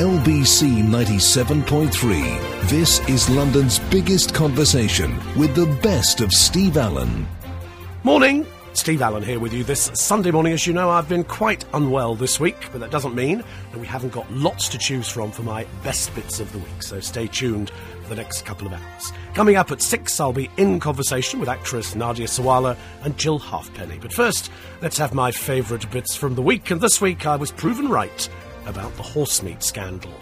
LBC 97.3. This is London's biggest conversation with the best of Steve Allen. Morning. Steve Allen here with you this Sunday morning. As you know, I've been quite unwell this week, but that doesn't mean that we haven't got lots to choose from for my best bits of the week. So stay tuned for the next couple of hours. Coming up at six, I'll be in conversation with actress Nadia Sawalha and Jill Halfpenny. But first, let's have my favourite bits from the week. And this week, I was proven right about the horse meat scandal.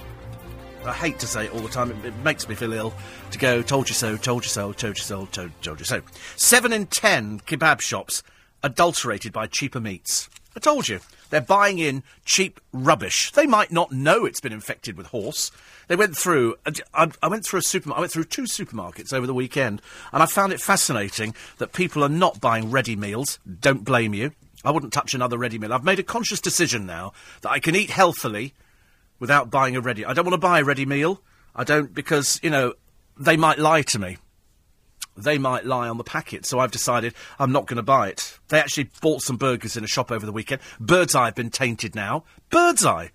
I hate to say it all the time. It, it, makes me feel ill to go, told you so, told you so, told you so, told, told you so. Seven in ten kebab shops adulterated by cheaper meats. I told you. They're buying in cheap rubbish. They might not know it's been infected with horse. They went through. I, I went through a super. I went through two supermarkets over the weekend, and I found it fascinating that people are not buying ready meals. Don't blame you. I wouldn't touch another ready meal. I've made a conscious decision now that I can eat healthily without buying a ready. I don't want to buy a ready meal. I don't because you know they might lie to me they might lie on the packet. So I've decided I'm not going to buy it. They actually bought some burgers in a shop over the weekend. Bird's Eye have been tainted now. Bird's Eye.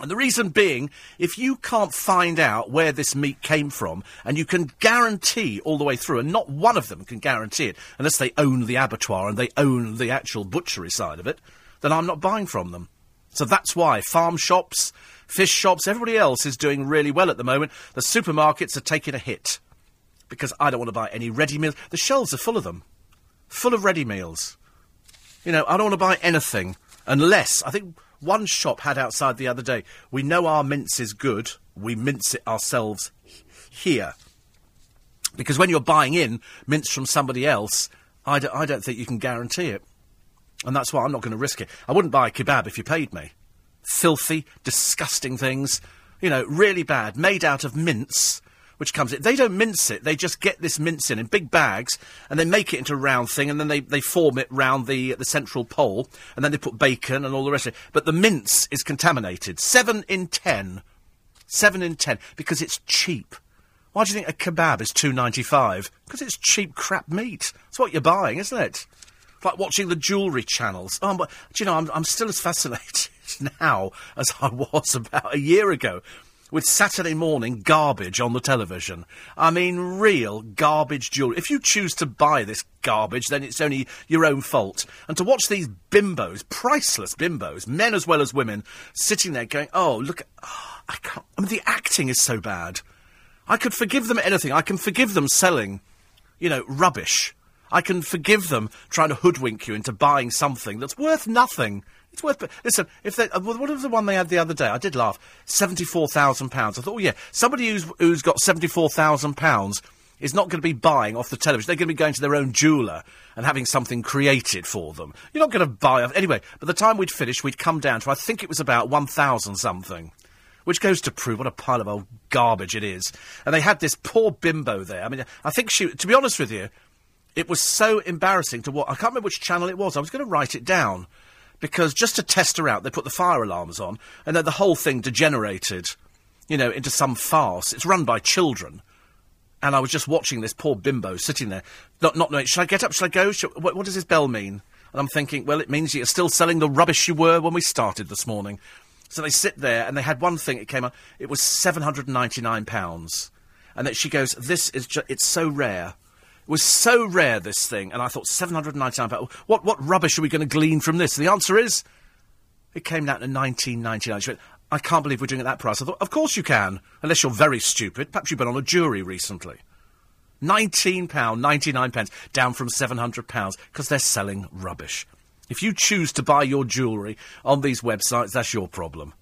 And the reason being, if you can't find out where this meat came from, and you can guarantee all the way through, and not one of them can guarantee it, unless they own the abattoir and they own the actual butchery side of it, then I'm not buying from them. So that's why farm shops, fish shops, everybody else is doing really well at the moment. The supermarkets are taking a hit because I don't want to buy any ready meals. The shelves are full of them, full of ready meals. You know, I don't want to buy anything unless I think one shop had outside the other day. We know our mince is good. We mince it ourselves here. Because when you're buying in mince from somebody else, I don't, don't think you can guarantee it. And that's why I'm not going to risk it. I wouldn't buy a kebab if you paid me. Filthy, disgusting things. You know, really bad. Made out of mince which comes in. They don't mince it. They just get this mince in in big bags, and they make it into a round thing, and then they, they form it round the the central pole, and then they put bacon and all the rest of it. But the mince is contaminated. Seven in ten. Seven in ten because it's cheap. Why do you think a kebab is two ninety five? Because it's cheap crap meat. That's what you're buying, isn't it? It's like watching the jewellery channels. Oh, but, do you know, I'm, I'm still as fascinated now as I was about a year ago with Saturday morning garbage on the television. I mean, real garbage jewellery. If you choose to buy this garbage, then it's only your own fault. And to watch these bimbos, priceless bimbos, men as well as women, sitting there going, oh, look, I can't, I mean, the acting is so bad. I could forgive them anything. I can forgive them selling, you know, rubbish. I can forgive them trying to hoodwink you into buying something that's worth nothing. It's worth. Listen, if they, uh, what was the one they had the other day? I did laugh. Seventy-four thousand pounds. I thought, oh yeah, somebody who's who's got seventy-four thousand pounds is not going to be buying off the television. They're going to be going to their own jeweller and having something created for them. You're not going to buy off anyway. By the time we'd finished, we'd come down to I think it was about one thousand something. Which goes to prove what a pile of old garbage it is. And they had this poor bimbo there. I mean, I think she, to be honest with you, it was so embarrassing to what, I can't remember which channel it was. I was going to write it down because just to test her out, they put the fire alarms on, and then the whole thing degenerated, you know, into some farce. It's run by children. And I was just watching this poor bimbo sitting there, not, not knowing, should I get up? Should I go? Should, what, what does this bell mean? And I'm thinking, well, it means you're still selling the rubbish you were when we started this morning. So they sit there, and they had one thing, it came up, it was £799. And that she goes, this is, it's so rare was so rare, this thing, and I thought, £799, what, what rubbish are we going to glean from this? And the answer is, it came down to 1999. She went, I can't believe we're doing it at that price. I thought, of course you can, unless you're very stupid. Perhaps you've been on a jury recently. £19, 99 pence, down from £700, because they're selling rubbish. If you choose to buy your jewellery on these websites, that's your problem.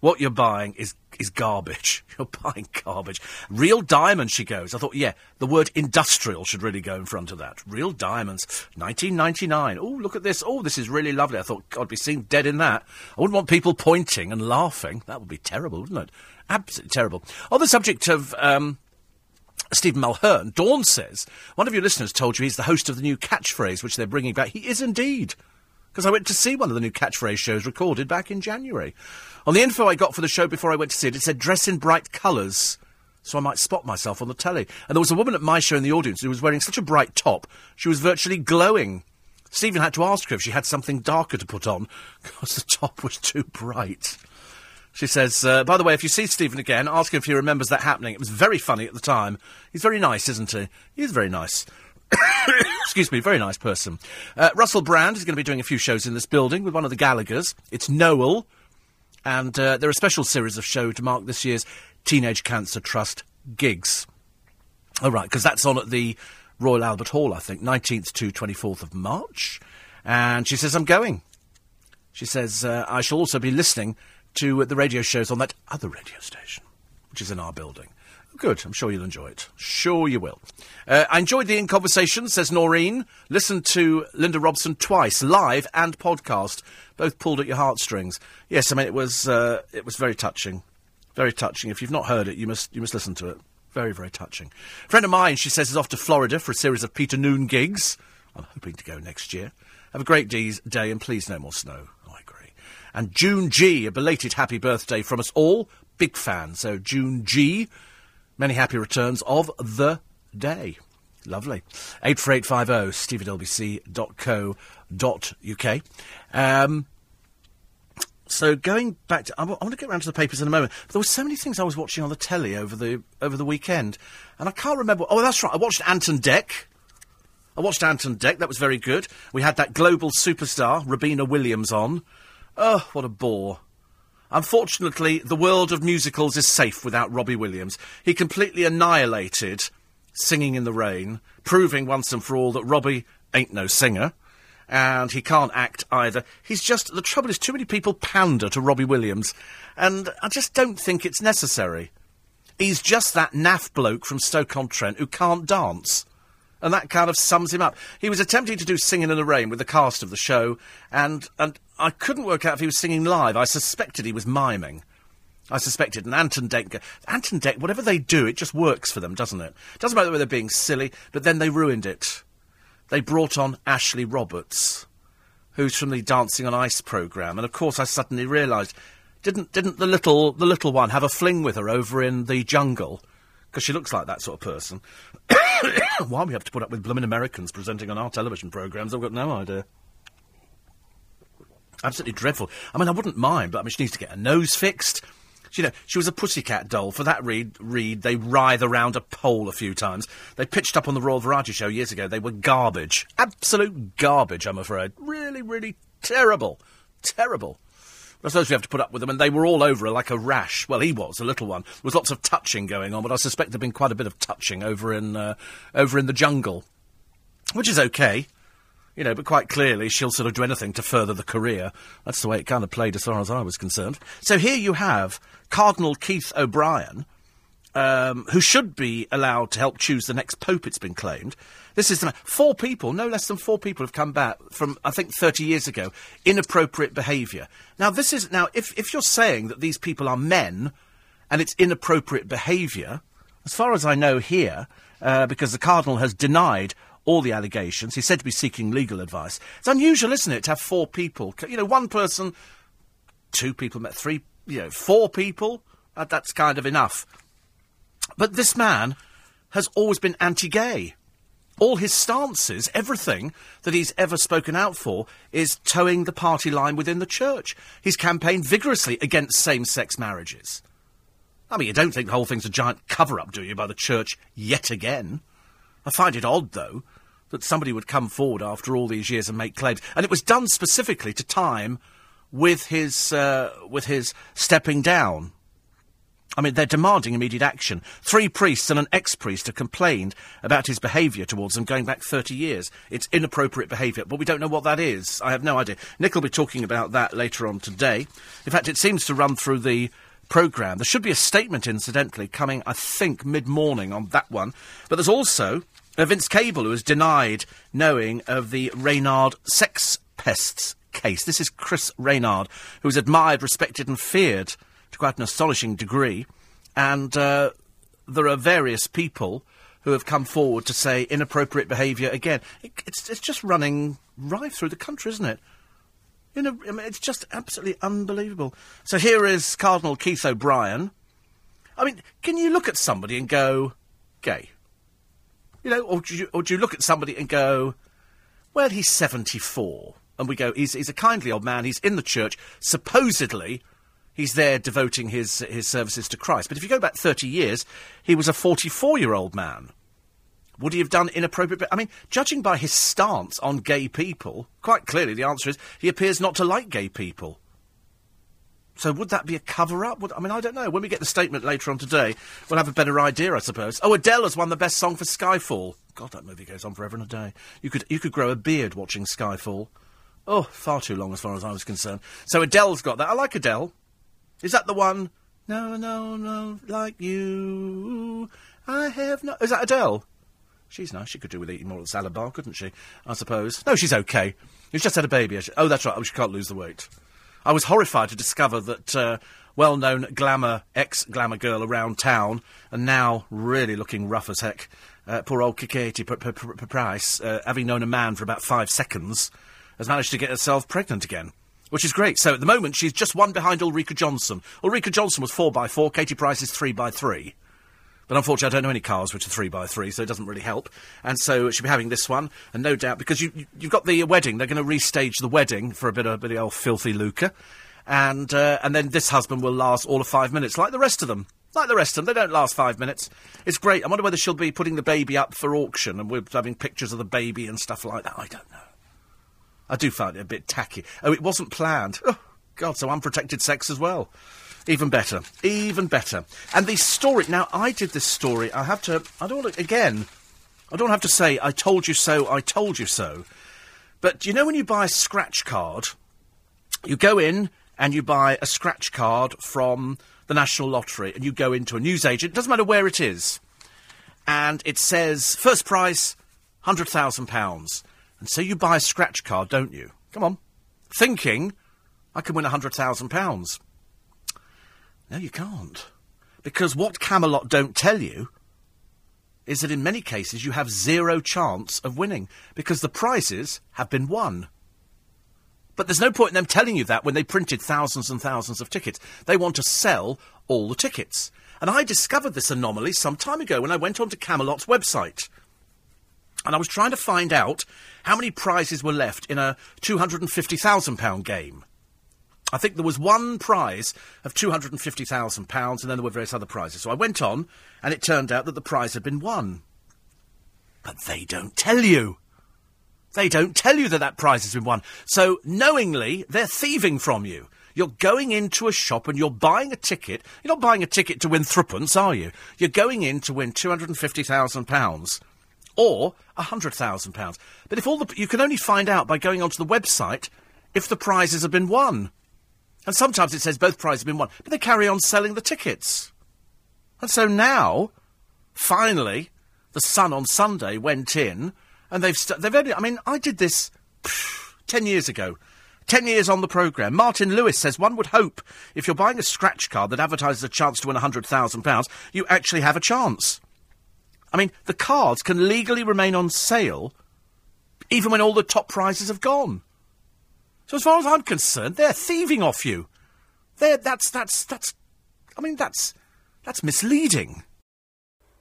What you're buying is is garbage. You're buying garbage. Real diamonds, she goes. I thought, yeah, the word industrial should really go in front of that. Real diamonds, 1999. Oh, look at this. Oh, this is really lovely. I thought, God, I'd be seen dead in that. I wouldn't want people pointing and laughing. That would be terrible, wouldn't it? Absolutely terrible. On the subject of um, Stephen Mulhern, Dawn says, one of your listeners told you he's the host of the new catchphrase which they're bringing back. He is indeed. Because I went to see one of the new catchphrase shows recorded back in January. On the info I got for the show before I went to see it, it said dress in bright colours. So I might spot myself on the telly. And there was a woman at my show in the audience who was wearing such a bright top, she was virtually glowing. Stephen had to ask her if she had something darker to put on, because the top was too bright. She says, uh, by the way, if you see Stephen again, ask him if he remembers that happening. It was very funny at the time. He's very nice, isn't he? He's very nice. Excuse me, very nice person. Uh, Russell Brand is going to be doing a few shows in this building with one of the Gallaghers. It's Noel. And uh, there are a special series of show to mark this year's Teenage Cancer Trust gigs. Oh, right, because that's on at the Royal Albert Hall, I think, 19th to 24th of March. And she says, I'm going. She says, uh, I shall also be listening to the radio shows on that other radio station, which is in our building. Good. I'm sure you'll enjoy it. Sure you will. Uh, I enjoyed the in conversation, says Noreen. Listen to Linda Robson twice, live and podcast. Both pulled at your heartstrings. Yes, I mean it was uh, it was very touching, very touching. If you've not heard it, you must you must listen to it. Very very touching. A friend of mine, she says, is off to Florida for a series of Peter Noone gigs. I'm hoping to go next year. Have a great day and please no more snow. Oh, I agree. And June G, a belated happy birthday from us all. Big fan. So June G. Many happy returns of the day. Lovely. 84850 steve. Um, so going back to, I, want to get round to the papers in a moment. But there were so many things I was watching on the telly over the over the weekend, and I can't remember. Oh, that's right. I watched Anton Deck. I watched Anton Deck. That was very good. We had that global superstar Robina Williams on. Oh, what a bore! Unfortunately, the world of musicals is safe without Robbie Williams. He completely annihilated Singing in the Rain, proving once and for all that Robbie ain't no singer. And he can't act either. He's just, the trouble is, too many people pander to Robbie Williams, and I just don't think it's necessary. He's just that naff bloke from Stoke-on-Trent who can't dance. And that kind of sums him up. He was attempting to do Singing in the Rain with the cast of the show, and, and I couldn't work out if he was singing live. I suspected he was miming. I suspected. And Ant and Dec, Anton Deck, whatever they do, it just works for them, doesn't it? Doesn't matter whether they're being silly, but then they ruined it. They brought on Ashley Roberts, who's from the Dancing on Ice programme, and of course I suddenly realised, didn't didn't the little the little one have a fling with her over in the jungle? Because she looks like that sort of person. Why we have to put up with blooming Americans presenting on our television programmes, I've got no idea. Absolutely dreadful. I mean, I wouldn't mind, but I mean, she needs to get her nose fixed. You know, she was a pussycat doll. For that read, read, they writhe around a pole a few times. They pitched up on the Royal Variety Show years ago. They were garbage. Absolute garbage, I'm afraid. Really, really terrible. Terrible. I suppose we have to put up with them, and they were all over her like a rash. Well, he was, a little one. There was lots of touching going on, but I suspect there'd been quite a bit of touching over in, uh, over in the jungle. Which is okay. You know, but quite clearly she'll sort of do anything to further the career. That's the way it kind of played as far as I was concerned. So here you have Cardinal Keith O'Brien, um, who should be allowed to help choose the next pope, it's been claimed. This is the, four people, no less than four people have come back from, I think, 30 years ago. Inappropriate behaviour. Now, this is, now, if, if you're saying that these people are men and it's inappropriate behaviour, as far as I know here, uh, because the Cardinal has denied all the allegations, he's said to be seeking legal advice. It's unusual, isn't it, to have four people, you know, one person, two people, three, you know, four people, uh, that's kind of enough. But this man has always been anti gay. All his stances, everything that he's ever spoken out for, is towing the party line within the church. He's campaigned vigorously against same sex marriages. I mean, you don't think the whole thing's a giant cover up, do you, by the church yet again? I find it odd, though, that somebody would come forward after all these years and make claims. And it was done specifically to time with his, uh, with his stepping down I mean, they're demanding immediate action. Three priests and an ex-priest have complained about his behaviour towards them going back 30 years. It's inappropriate behaviour, but we don't know what that is. I have no idea. Nick will be talking about that later on today. In fact, it seems to run through the programme. There should be a statement, incidentally, coming, I think, mid-morning on that one. But there's also uh, Vince Cable, who has denied knowing of the Rennard sex pests case. This is Chris Rennard, who is admired, respected and feared to quite an astonishing degree. And uh, there are various people who have come forward to say inappropriate behaviour again. It, it's, it's just running right through the country, isn't it? Know, I mean, it's just absolutely unbelievable. So here is Cardinal Keith O'Brien. I mean, can you look at somebody and go, gay? You know, or do you, or do you look at somebody and go, well, he's 74. And we go, he's, he's a kindly old man, he's in the church, supposedly he's there devoting his his services to Christ. But if you go back 30 years, he was a 44 year old man. Would he have done inappropriate? I mean, judging by his stance on gay people, quite clearly the answer is he appears not to like gay people. So would that be a cover up? I mean, I don't know. When we get the statement later on today, we'll have a better idea, I suppose. Oh, Adele has won the best song for Skyfall. God, that movie goes on forever and a day. You could you could grow a beard watching Skyfall. Oh, far too long as far as I was concerned. So Adele's got that. I like Adele. Is that the one? No, no, no, like you. I have no. Is that Adele? She's nice. She could do with eating more at the salad bar, couldn't she? I suppose. No, she's okay. She's just had a baby. Oh, that's right. Oh, she can't lose the weight. I was horrified to discover that uh, well-known glamour, ex-glamour girl around town, and now really looking rough as heck, uh, poor old Katie Price, uh, having known a man for about five seconds, has managed to get herself pregnant again. Which is great. So at the moment, she's just one behind Ulrika Jonsson. Ulrika Jonsson was four by four. Katie Price is three by three. But unfortunately, I don't know any cars which are three by three, so it doesn't really help. And so she'll be having this one, and no doubt because you, you have got the wedding, they're going to restage the wedding for a bit of, a bit of old filthy lucre, and uh, and then this husband will last all of five minutes, like the rest of them. Like the rest of them, they don't last five minutes. It's great. I wonder whether she'll be putting the baby up for auction, and we're having pictures of the baby and stuff like that. I don't know. I do find it a bit tacky. Oh, it wasn't planned. Oh, God, so unprotected sex as well. Even better. Even better. And the story. Now, I did this story. I have to. I don't want to. Again, I don't have to say, I told you so, I told you so. But you know when you buy a scratch card, you go in and you buy a scratch card from the National Lottery and you go into a newsagent, doesn't matter where it is, and it says first prize, £100,000. And so you buy a scratch card, don't you? Come on. Thinking, I can win £100,000. No, you can't. Because what Camelot don't tell you is that in many cases you have zero chance of winning because the prizes have been won. But there's no point in them telling you that when they printed thousands and thousands of tickets. They want to sell all the tickets. And I discovered this anomaly some time ago when I went onto Camelot's website. And I was trying to find out how many prizes were left in a £250,000 game. I think there was one prize of £250,000 and then there were various other prizes. So I went on and it turned out that the prize had been won. But they don't tell you. They don't tell you that that prize has been won. So knowingly, they're thieving from you. You're going into a shop and you're buying a ticket. You're not buying a ticket to win threepence, are you? You're going in to win £250,000 or £100,000. But if all the, you can only find out by going onto the website if the prizes have been won. And sometimes it says both prizes have been won, but they carry on selling the tickets. And so now, finally, the Sun on Sunday went in, and they've st- they've only. I mean, I did this pff, ten years ago. Ten years on the programme. Martin Lewis says one would hope if you're buying a scratch card that advertises a chance to win £100,000, you actually have a chance. I mean, the cards can legally remain on sale even when all the top prizes have gone. So as far as I'm concerned, they're thieving off you. They're, that's, that's, that's, I mean, that's, that's misleading.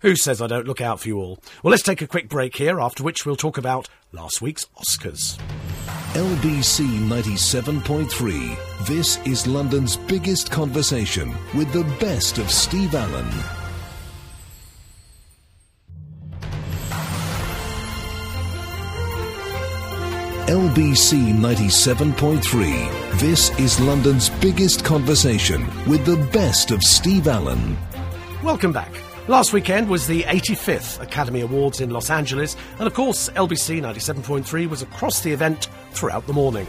Who says I don't look out for you all? Well, let's take a quick break here, after which we'll talk about last week's Oscars. LBC 97.3. This is London's biggest conversation with the best of Steve Allen. LBC 97.3. This is London's biggest conversation with the best of Steve Allen. Welcome back. Last weekend was the 85th Academy Awards in Los Angeles, and of course, LBC 97.3 was across the event throughout the morning.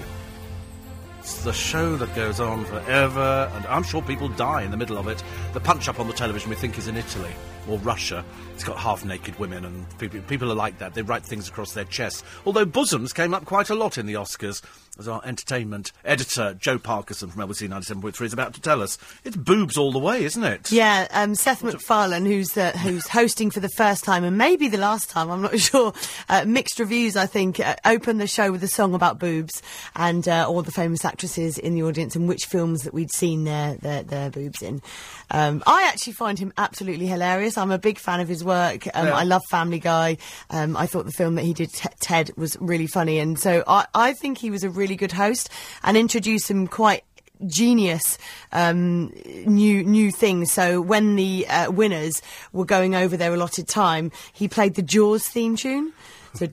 It's the show that goes on forever, and I'm sure people die in the middle of it. The punch up on the television we think is in Italy or Russia. It's got half naked women, and people, people are like that. They write things across their chests. Although bosoms came up quite a lot in the Oscars, as our entertainment editor, Joe Parkinson from LBC 97.3, is about to tell us. It's boobs all the way, isn't it? Yeah, um, Seth MacFarlane, who's uh, who's hosting for the first time and maybe the last time, I'm not sure. Uh, mixed reviews, I think. Uh, opened the show with a song about boobs and uh, all the famous actresses in the audience and which films that we'd seen their their, their boobs in. Um, I actually find him absolutely hilarious. I'm a big fan of his work. Um, yeah. I love Family Guy. Um, I thought the film that he did, T- Ted, was really funny, and so I, I think he was a really good host and introduced some quite genius um, new new things. So when the uh, winners were going over their allotted time, he played the Jaws theme tune. So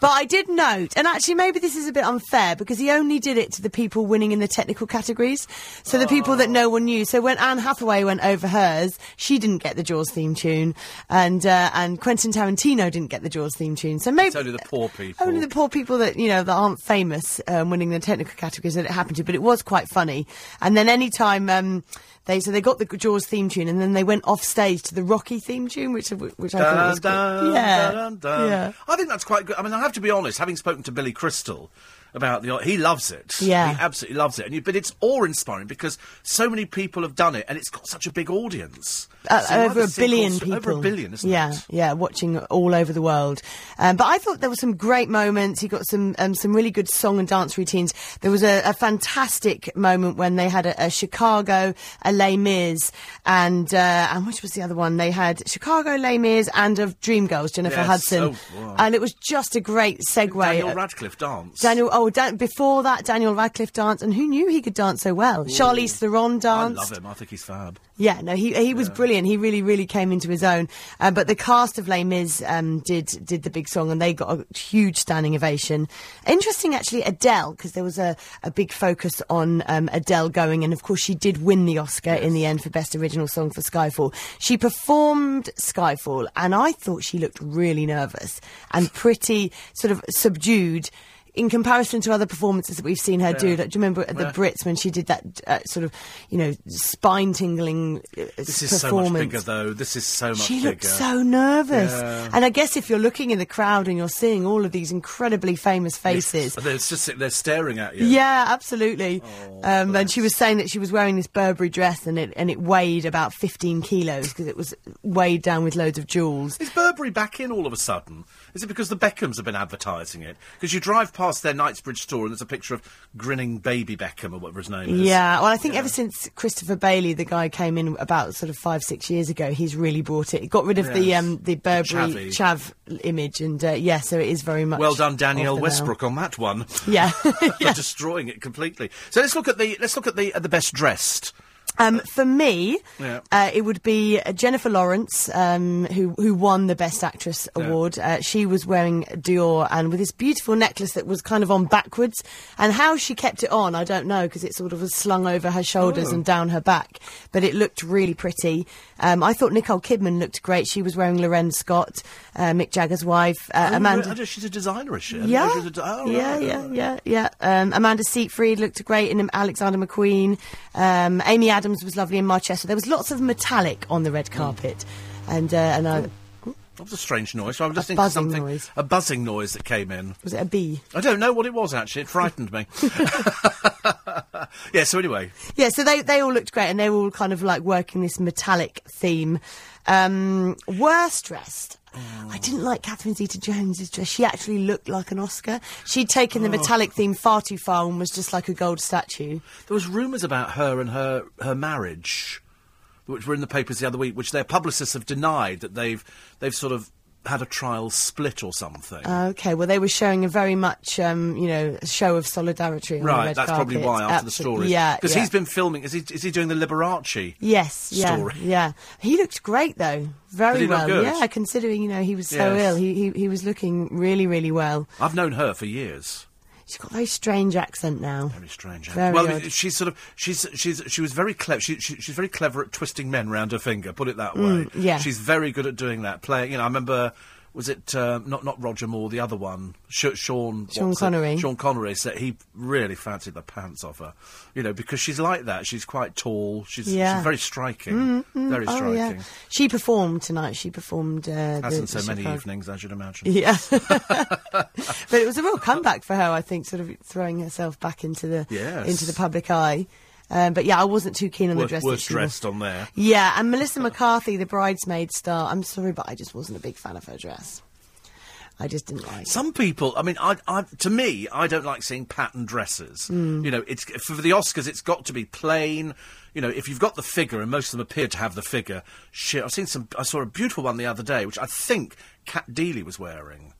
but I did note, and actually maybe this is a bit unfair because he only did it to the people winning in the technical categories. So the people that no one knew. So when Anne Hathaway went over hers, she didn't get the Jaws theme tune, and uh, and Quentin Tarantino didn't get the Jaws theme tune. So maybe It's only the poor people. only the poor people that you know that aren't famous um, winning the technical categories that it happened to. But it was quite funny. And then any time um, they so they got the Jaws theme tune, and then they went off stage to the Rocky theme tune, which which I thought was Dun, cool. yeah, dun, dun. yeah. I think that's quite good. I mean, I have to be honest. Having spoken to Billy Crystal about the, he loves it. Yeah. he absolutely loves it. And you, but it's awe-inspiring because so many people have done it, and it's got such a big audience. Uh, So over a billion people. Over a billion, isn't yeah, it? Yeah, yeah, watching all over the world. Um, but I thought there were some great moments. He got some um, some really good song and dance routines. There was a, a fantastic moment when they had a, a Chicago, a Les Mis, and uh, and which was the other one? They had Chicago, Les Mis, and of Dreamgirls, Jennifer Yes. Hudson, Oh, wow. and it was just a great segue. Daniel Radcliffe dance. Daniel, oh, Dan, before that, Daniel Radcliffe danced, and who knew he could dance so well? Charlize Theron dance. I love him. I think he's fab. Yeah, no, he he was brilliant. He really, really came into his own. Uh, but the cast of Les Mis um, did did the big song, and they got a huge standing ovation. Interesting, actually, Adele, because there was a, a big focus on um, Adele going, and of course she did win the Oscar in the end for Best Original Song for Skyfall. She performed Skyfall, and I thought she looked really nervous and pretty sort of subdued. In comparison to other performances that we've seen her do, like, do you remember at the Yeah. Brits when she did that uh, sort of, you know, spine tingling uh, This is so performance? much bigger, though. This is so much bigger. She bigger. looked so nervous. Yeah. And I guess if you're looking in the crowd and you're seeing all of these incredibly famous faces. They're just they're staring at you. Yeah, absolutely. Oh, um, and she was saying that she was wearing this Burberry dress and it and it weighed about 15 kilos because it was weighed down with loads of jewels. Is Burberry back in all of a sudden? Is it because the Beckhams have been advertising it? Because you drive past their Knightsbridge store and there's a picture of grinning baby Beckham or whatever his name is. Yeah, well, I think ever since Christopher Bailey, the guy came in about sort of five, six years ago, he's really brought it. He got rid of the um, the Burberry chav image, and uh, yeah, so it is very much. Well done, Danielle of the now. Westbrook, on that one. Yeah. for destroying it completely. So let's look at the let's look at the uh, the best dressed. Um, for me, Yeah. uh, it would be Jennifer Lawrence, um, who who won the Best Actress award. Uh, she was wearing Dior and with this beautiful necklace that was kind of on backwards. And how she kept it on, I don't know, because it sort of was slung over her shoulders Oh. and down her back. But it looked really pretty. Um, I thought Nicole Kidman looked great. She was wearing L'Wren Scott, uh, Mick Jagger's wife. Uh, Oh, Amanda. She's a designer, is she? Yeah, a oh, yeah, right, yeah, right. yeah, yeah. Um, Amanda Seyfried looked great in Alexander McQueen. Um, Amy Adams was lovely in Manchester. There was lots of metallic on the red carpet, and uh, and I, That was a strange noise. So I was listening to something, noise. a buzzing noise that came in. was it a bee? I don't know what it was actually. It frightened me. yeah. So anyway, Yeah, so they they all looked great, and they were all kind of like working this metallic theme. Um, worst dressed. I didn't like Catherine Zeta-Jones's dress. She actually looked like an Oscar. She'd taken the metallic theme far too far and was just like a gold statue. there was rumours about her and her her marriage, which were in the papers the other week, which their publicists have denied that they've they've sort of had a trial split or something. Okay, well, they were showing a very much, um, you know, show of solidarity. On the Right, red that's probably carpet. why after the Absol- story. Yeah, because yeah. he's been filming. Is he? Is he doing the Liberace? Yes, yeah, story. yeah. He looked great though, very Did he look well. good? Yeah, considering you know he was so Yes. ill, he, he he was looking really really well. I've known her for years. She's got a very strange accent now. Very strange. Very well, odd. she's sort of she's she's she was very clever. She, she, she's very clever at twisting men round her finger. Put it that way. Mm, yeah. She's very good at doing that. Playing. You know, I remember. Was it uh, not not Roger Moore, the other one, Sh- Sean Sean what's it? Connery. Sean Connery said he really fancied the pants off her, you know, because she's like that. She's quite tall. She's, Yeah. Mm-hmm. she's very striking, very Oh striking. yeah, she performed tonight. She performed. Uh, Hasn't the so many Chicago- evenings, I you'd imagine. Yeah, but it was a real comeback for her. I think, sort of throwing herself back into the Yes. into the public eye. Um, but yeah, I wasn't too keen on the Worst, dress. worst dressed on there. Yeah, and Melissa McCarthy, the bridesmaid star. I'm sorry, but I just wasn't a big fan of her dress. I just didn't like. it. Some people, I mean, I, I, to me, I don't like seeing pattern dresses. Hmm. You know, it's for the Oscars. It's got to be plain. You know, if you've got the figure, and most of them appear to have the figure. Shit, I've seen some. I saw a beautiful one the other day, which I think Cat Deeley was wearing,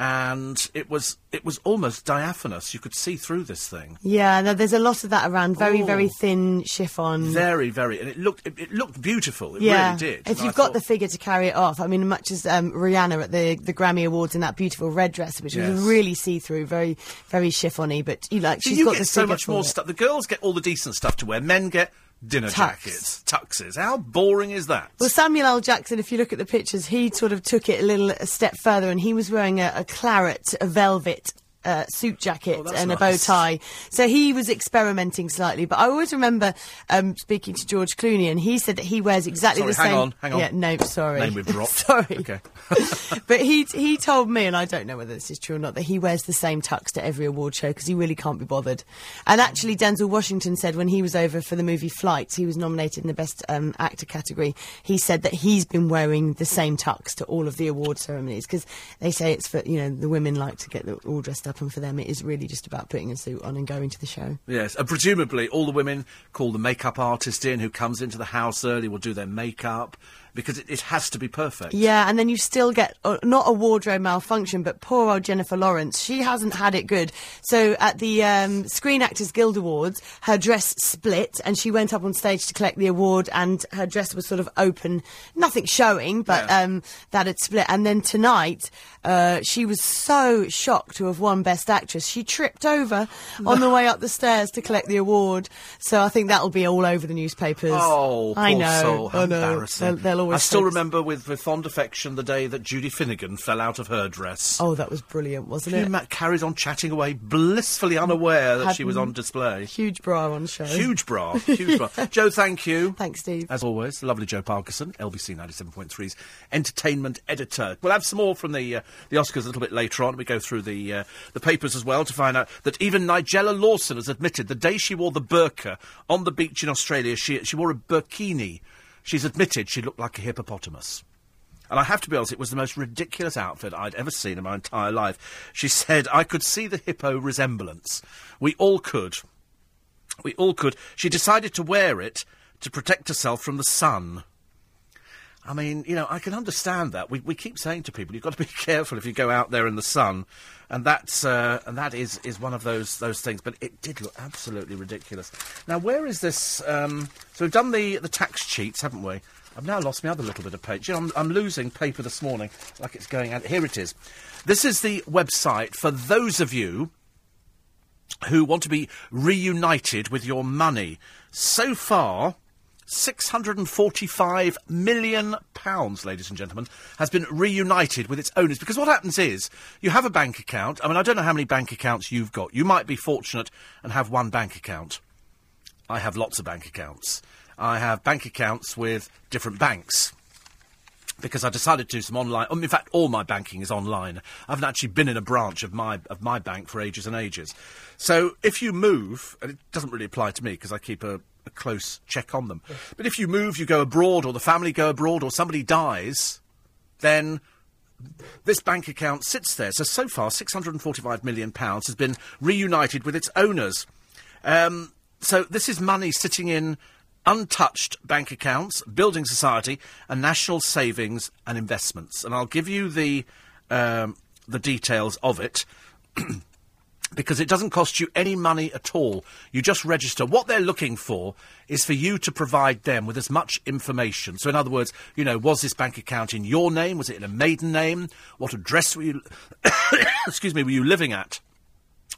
and it was it was almost diaphanous. You could see through this thing. Yeah, no, there's a lot of that around. Very, Oh. very thin chiffon. Very, very, and it looked it, it looked beautiful. It yeah, really did. if And you've got thought- the figure to carry it off, I mean, much as um, Rihanna at the the Grammy Awards in that beautiful red dress, which Yes. was really see through, very, very chiffony, but you like she's you got get the so much more it. stuff. The girls get all the decent stuff to wear. Men get dinner Tux. jackets, tuxes. How boring is that? Well, Samuel L. Jackson, if you look at the pictures, he sort of took it a little a step further, and he was wearing a, a claret, a velvet. Uh, suit jacket Oh, and a bow tie. So he was experimenting slightly. But I always remember um, speaking to George Clooney, and he said that he wears exactly Sorry, the hang same. on, hang on. Yeah, no, sorry. Name we've dropped. sorry. Okay. but he he told me, and I don't know whether this is true or not, that he wears the same tux to every award show because he really can't be bothered. And actually, Denzel Washington said when he was over for the movie Flight, he was nominated in the Best um, Actor category. He said that he's been wearing the same tux to all of the award ceremonies because they say it's for you know the women like to get the, all dressed up, and for them it is really just about putting a suit on and going to the show. Yes, and presumably all the women call the makeup artist in who comes into the house early, will do their makeup because it, it has to be perfect. Yeah, and then you still get uh, not a wardrobe malfunction, but poor old Jennifer Lawrence. She hasn't had it good. So at the um, Screen Actors Guild Awards, her dress split, and she went up on stage to collect the award, and her dress was sort of open, nothing showing, but Yeah. um, that had split. And then tonight, uh, she was so shocked to have won Best Actress, she tripped over on the way up the stairs to collect the award. So I think that'll be all over the newspapers. Oh, I know. soul. How I know. embarrassing. They'll, they'll always I still remember with, with fond affection the day that Judy Finnegan fell out of her dress. Oh, that was brilliant, wasn't She it? Matt carried on chatting away, blissfully unaware that Had she was on display. Huge bra on show. Huge bra, huge bra. Joe, thank you. Thanks, Steve. As always, lovely Joe Parkinson, LBC 97.3's entertainment editor. We'll have some more from the uh, the Oscars a little bit later on. We go through the uh, the papers as well to find out that even Nigella Lawson has admitted the day she wore the burqa on the beach in Australia, she she wore a burkini. She's admitted she looked like a hippopotamus. And I have to be honest, it was the most ridiculous outfit I'd ever seen in my entire life. She said, I could see the hippo resemblance. We all could. We all could. She decided to wear it to protect herself from the sun. I mean, you know, I can understand that. We, we keep saying to people, you've got to be careful if you go out there in the sun, and that's uh, and that is, is one of those those things. But it did look absolutely ridiculous. Now, where is this? Um, so we've done the the tax cheats, haven't we? I've now lost my other little bit of page. You know, I'm, I'm losing paper this morning, like it's going out. Here it is. This is the website for those of you who want to be reunited with your money. So far, 645 million pounds, ladies and gentlemen, has been reunited with its owners. Because what happens is, you have a bank account. I mean, I don't know how many bank accounts you've got. You might be fortunate and have one bank account. I have lots of bank accounts. I have bank accounts with different banks because I decided to do some online. um, In fact, all my banking is online. I haven't actually been in a branch of my of my bank for ages and ages. So if you move, and it doesn't really apply to me because I keep a, a close check on them. But if you move, you go abroad, or the family go abroad, or somebody dies, then this bank account sits there. So so far, six hundred and forty-five million pounds has been reunited with its owners. Um, so this is money sitting in untouched bank accounts, building society, and national savings and investments. And I'll give you the um, the details of it. Because it doesn't cost you any money at all. You just register. What they're looking for is for you to provide them with as much information. So, in other words, you know, was this bank account in your name? Was it in a maiden name? What address were you, excuse me, were you living at?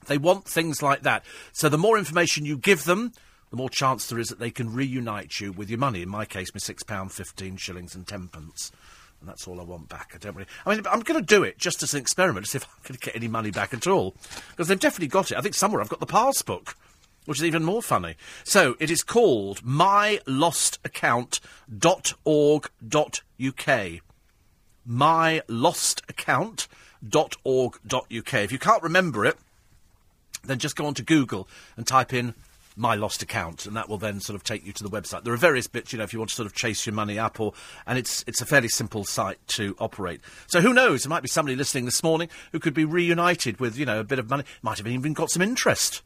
They want things like that. So the more information you give them, the more chance there is that they can reunite you with your money. In my case, my six pound fifteen shillings and tenpence. And that's all I want back. I don't really. I mean, I'm going to do it just as an experiment to see if I'm going to get any money back at all. Because they've definitely got it. I think somewhere I've got the passbook, which is even more funny. So it is called mylostaccount.org.uk mylostaccount.org.uk. If you can't remember it, then just go onto Google and type in my lost account, and that will then sort of take you to the website. There are various bits, you know, if you want to sort of chase your money up, or and it's it's a fairly simple site to operate. So who knows? There might be somebody listening this morning who could be reunited with, you know, a bit of money, might have even got some interest.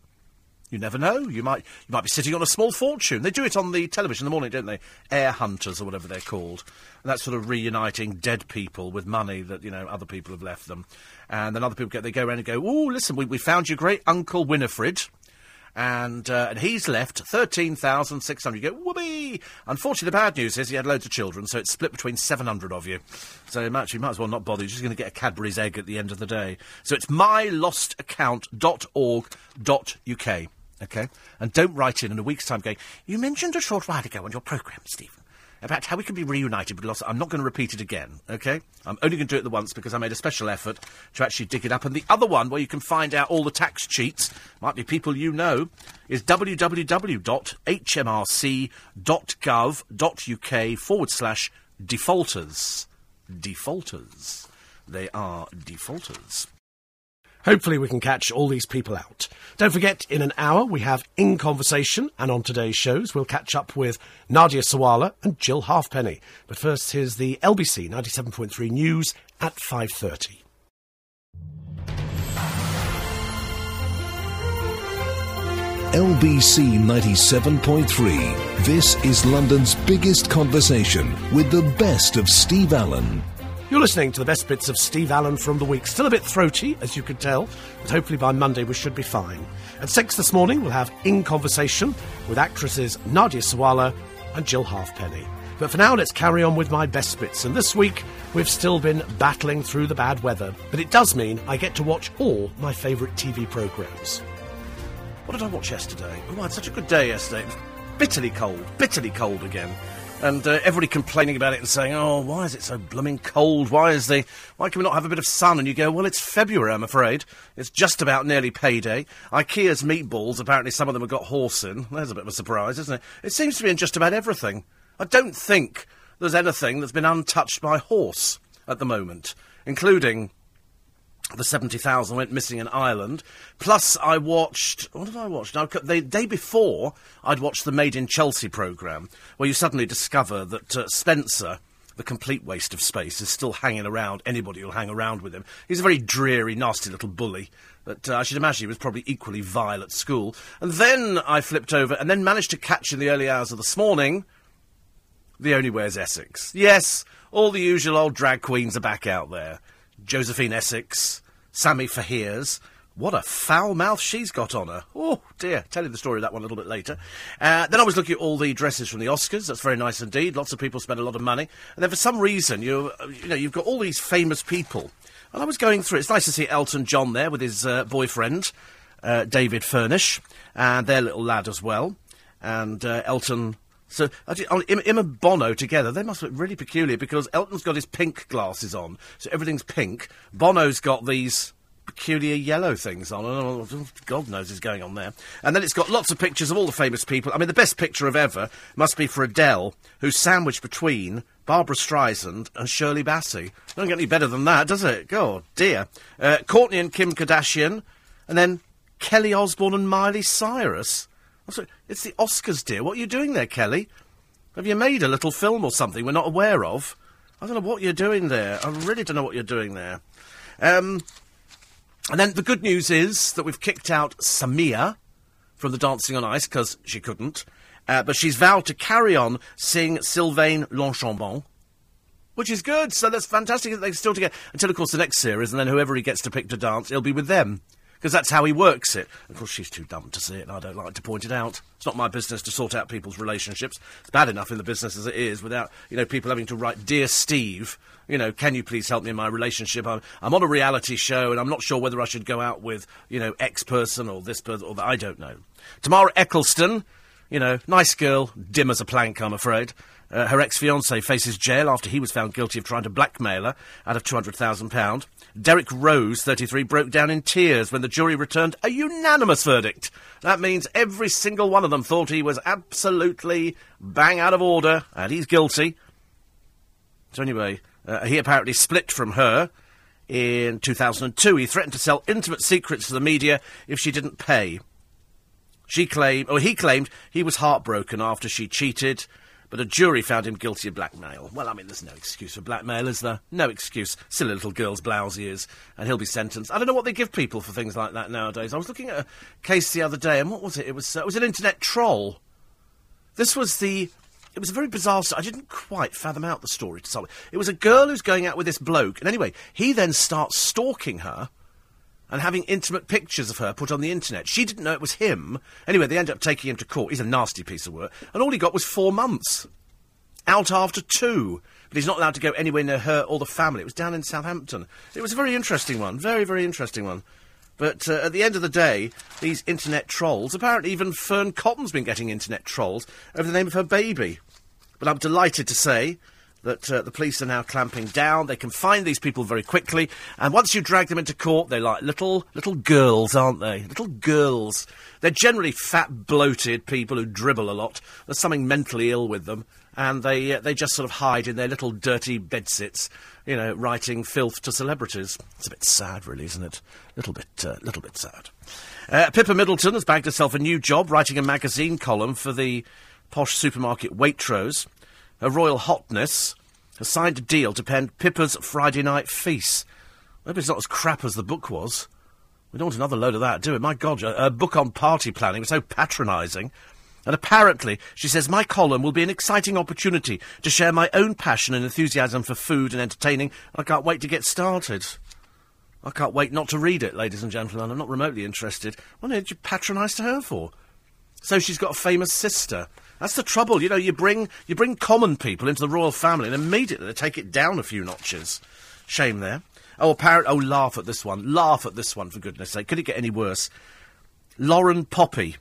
You never know. You might you might be sitting on a small fortune. They do it on the television in the morning, don't they? Heir Hunters or whatever they're called. And that's sort of reuniting dead people with money that you know other people have left them. And then other people get they go around and go, "Oh, listen, we, we found your great uncle Winifred." And uh, and he's left thirteen thousand six hundred. You go, whoopee! Unfortunately, the bad news is he had loads of children, so it's split between seven hundred of you. So you might, you might as well not bother. You're just going to get a Cadbury's egg at the end of the day. So it's mylostaccount.org.uk. Okay, and don't write in in a week's time going. You mentioned a short while ago on your programme, Stephen about how we can be reunited with lost. I'm not going to repeat it again, okay? I'm only going to do it the once because I made a special effort to actually dig it up. And the other one, where you can find out all the tax cheats, might be people you know, is www.hmrc.gov.uk forward slash defaulters. Defaulters. They are defaulters. Hopefully, we can catch all these people out. Don't forget, in an hour, we have In Conversation, and on today's shows, we'll catch up with Nadia Sawalha and Jill Halfpenny. But first, here's the LBC 97.3 news at 5.30. LBC 97.3. This is London's biggest conversation with the best of Steve Allen. You're listening to the best bits of Steve Allen from the week. Still a bit throaty, as you can tell, but hopefully by Monday we should be fine. At 6 this morning, we'll have In Conversation with actresses Nadia Sawalha and Jill Halfpenny. But for now, let's carry on with my best bits. And this week, we've still been battling through the bad weather. But it does mean I get to watch all my favourite TV programmes. What did I watch yesterday? Oh, I had such a good day yesterday. Bitterly cold, bitterly cold again and uh, everybody complaining about it and saying, "Oh, why is it so blooming cold? Why is the why can we not have a bit of sun?" And you go, "Well, it's February, I'm afraid. It's just about nearly payday. IKEA's meatballs, apparently some of them have got horse in. There's a bit of a surprise, isn't it? It seems to be in just about everything. I don't think there's anything that's been untouched by horse at the moment, including." The 70,000 went missing in Ireland. Plus, I watched. What did I watch? Now, the day before, I'd watched the Made in Chelsea programme, where you suddenly discover that uh, Spencer, the complete waste of space, is still hanging around. Anybody will hang around with him. He's a very dreary, nasty little bully. But uh, I should imagine he was probably equally vile at school. And then I flipped over and then managed to catch in the early hours of this morning The Only Way Is Essex. Yes, all the usual old drag queens are back out there. Josephine Essex, Sammy Faiers. What a foul mouth she's got on her. Oh, dear. Tell you the story of that one a little bit later. Uh, then I was looking at all the dresses from the Oscars. That's very nice indeed. Lots of people spend a lot of money. And then for some reason, you, you know, you've got all these famous people. And I was going through It's nice to see Elton John there with his uh, boyfriend, uh, David Furnish, and their little lad as well. And uh, Elton so and Bono together, they must look really peculiar because Elton's got his pink glasses on, so everything's pink. Bono's got these peculiar yellow things on. Oh, God knows what's going on there. And then it's got lots of pictures of all the famous people. I mean, the best picture of ever must be for Adele, who's sandwiched between Barbra Streisand and Shirley Bassey. Don't get any better than that, does it? God, dear. Uh, Kourtney and Kim Kardashian, and then Kelly Osbourne and Miley Cyrus. It's the Oscars, dear. What are you doing there, Kelly? Have you made a little film or something we're not aware of? I don't know what you're doing there. I really don't know what you're doing there. Um, and then the good news is that we've kicked out Samia from the Dancing on Ice because she couldn't. Uh, but she's vowed to carry on seeing Sylvain Longchambon, which is good. So that's fantastic that they're still together until, of course, the next series, and then whoever he gets to pick to dance, he'll be with them because that's how he works it. Of course, she's too dumb to see it, and I don't like to point it out. It's not my business to sort out people's relationships. It's bad enough in the business as it is, without you know people having to write, "Dear Steve." You know, can you please help me in my relationship? I'm, I'm on a reality show, and I'm not sure whether I should go out with you know X person or this person or that. I don't know. Tamara Ecclestone, you know, nice girl, dim as a plank, I'm afraid. Uh, her ex fiance faces jail after he was found guilty of trying to blackmail her out of £200,000. Derek Rose, 33, broke down in tears when the jury returned a unanimous verdict. That means every single one of them thought he was absolutely bang out of order, and he's guilty. So, anyway, uh, he apparently split from her in 2002. He threatened to sell intimate secrets to the media if she didn't pay. She claimed, or he claimed, he was heartbroken after she cheated but a jury found him guilty of blackmail. Well, I mean, there's no excuse for blackmail, is there? No excuse. Silly little girl's blouse is, and he'll be sentenced. I don't know what they give people for things like that nowadays. I was looking at a case the other day, and what was it? It was uh, it was an internet troll. This was the. It was a very bizarre. sto- I didn't quite fathom out the story to solve it. It was a girl who's going out with this bloke, and anyway, he then starts stalking her and having intimate pictures of her put on the internet. She didn't know it was him. Anyway, they ended up taking him to court. He's a nasty piece of work, and all he got was four months. Out after two. But he's not allowed to go anywhere near her or the family. It was down in Southampton. It was a very interesting one. Very, very interesting one. But uh, at the end of the day, these internet trolls, apparently even Fearne Cotton's been getting internet trolls over the name of her baby. But I'm delighted to say that uh, the police are now clamping down. They can find these people very quickly, and once you drag them into court, they're like little little girls, aren't they? Little girls. They're generally fat, bloated people who dribble a lot. There's something mentally ill with them, and they uh, they just sort of hide in their little dirty bedsits, you know, writing filth to celebrities. It's a bit sad, really, isn't it? Little bit, uh, little bit sad. Uh, Pippa Middleton has bagged herself a new job, writing a magazine column for the posh supermarket Waitrose. Her Royal Hotness has signed a deal to pen Pippa's Friday Night Feast. Hope it's not as crap as the book was. We don't want another load of that, do we? My God, a, a book on party planning was so patronising. And apparently, she says, my column will be an exciting opportunity to share my own passion and enthusiasm for food and entertaining. I can't wait to get started. I can't wait not to read it, ladies and gentlemen. I'm not remotely interested. What did you patronise to her for? So she's got a famous sister. That's the trouble, you know. You bring you bring common people into the royal family, and immediately they take it down a few notches. Shame there. Oh, apparent. Oh, laugh at this one. Laugh at this one for goodness' sake. Could it get any worse? Lauren Pope.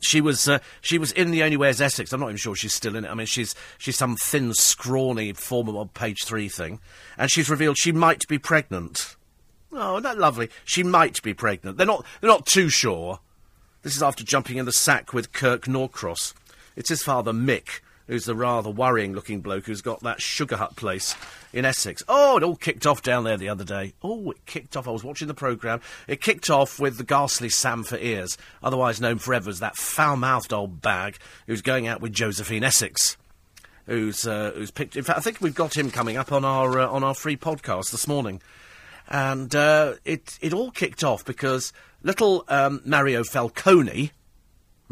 She was uh, she was in the Only Way Is Essex. I'm not even sure she's still in it. I mean, she's she's some thin, scrawny former on page three thing, and she's revealed she might be pregnant. Oh, isn't that lovely? She might be pregnant. They're not they're not too sure. This is after jumping in the sack with Kirk Norcross. It's his father, Mick, who's the rather worrying looking bloke who's got that sugar hut place in Essex. Oh, it all kicked off down there the other day. Oh, it kicked off. I was watching the programme. It kicked off with the ghastly Sam Faiers, otherwise known forever as that foul mouthed old bag who's going out with Josephine Essex. Who's uh, who's picked? In fact, I think we've got him coming up on our uh, on our free podcast this morning, and uh, it it all kicked off because little um, Mario Falcone,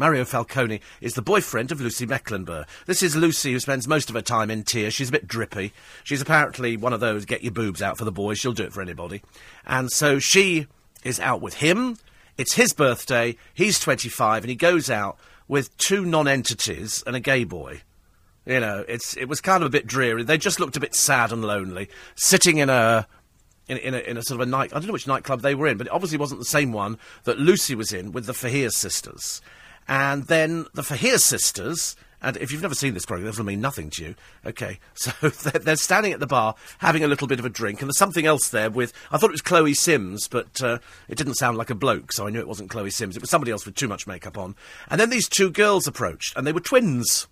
Mario Falcone is the boyfriend of Lucy Mecklenburgh. This is Lucy who spends most of her time in tears. She's a bit drippy. She's apparently one of those get your boobs out for the boys. She'll do it for anybody. And so she is out with him. It's his birthday. He's 25 and he goes out with two non-entities and a gay boy. You know, it's it was kind of a bit dreary. They just looked a bit sad and lonely, sitting in a in, in, a, in a sort of a night. I don't know which nightclub they were in, but it obviously wasn't the same one that Lucy was in with the Faiers sisters. And then the Faiers sisters, and if you've never seen this program, this will mean nothing to you. Okay, so they're, they're standing at the bar having a little bit of a drink, and there's something else there with. I thought it was Chloe Sims, but uh, it didn't sound like a bloke, so I knew it wasn't Chloe Sims. It was somebody else with too much makeup on. And then these two girls approached, and they were twins.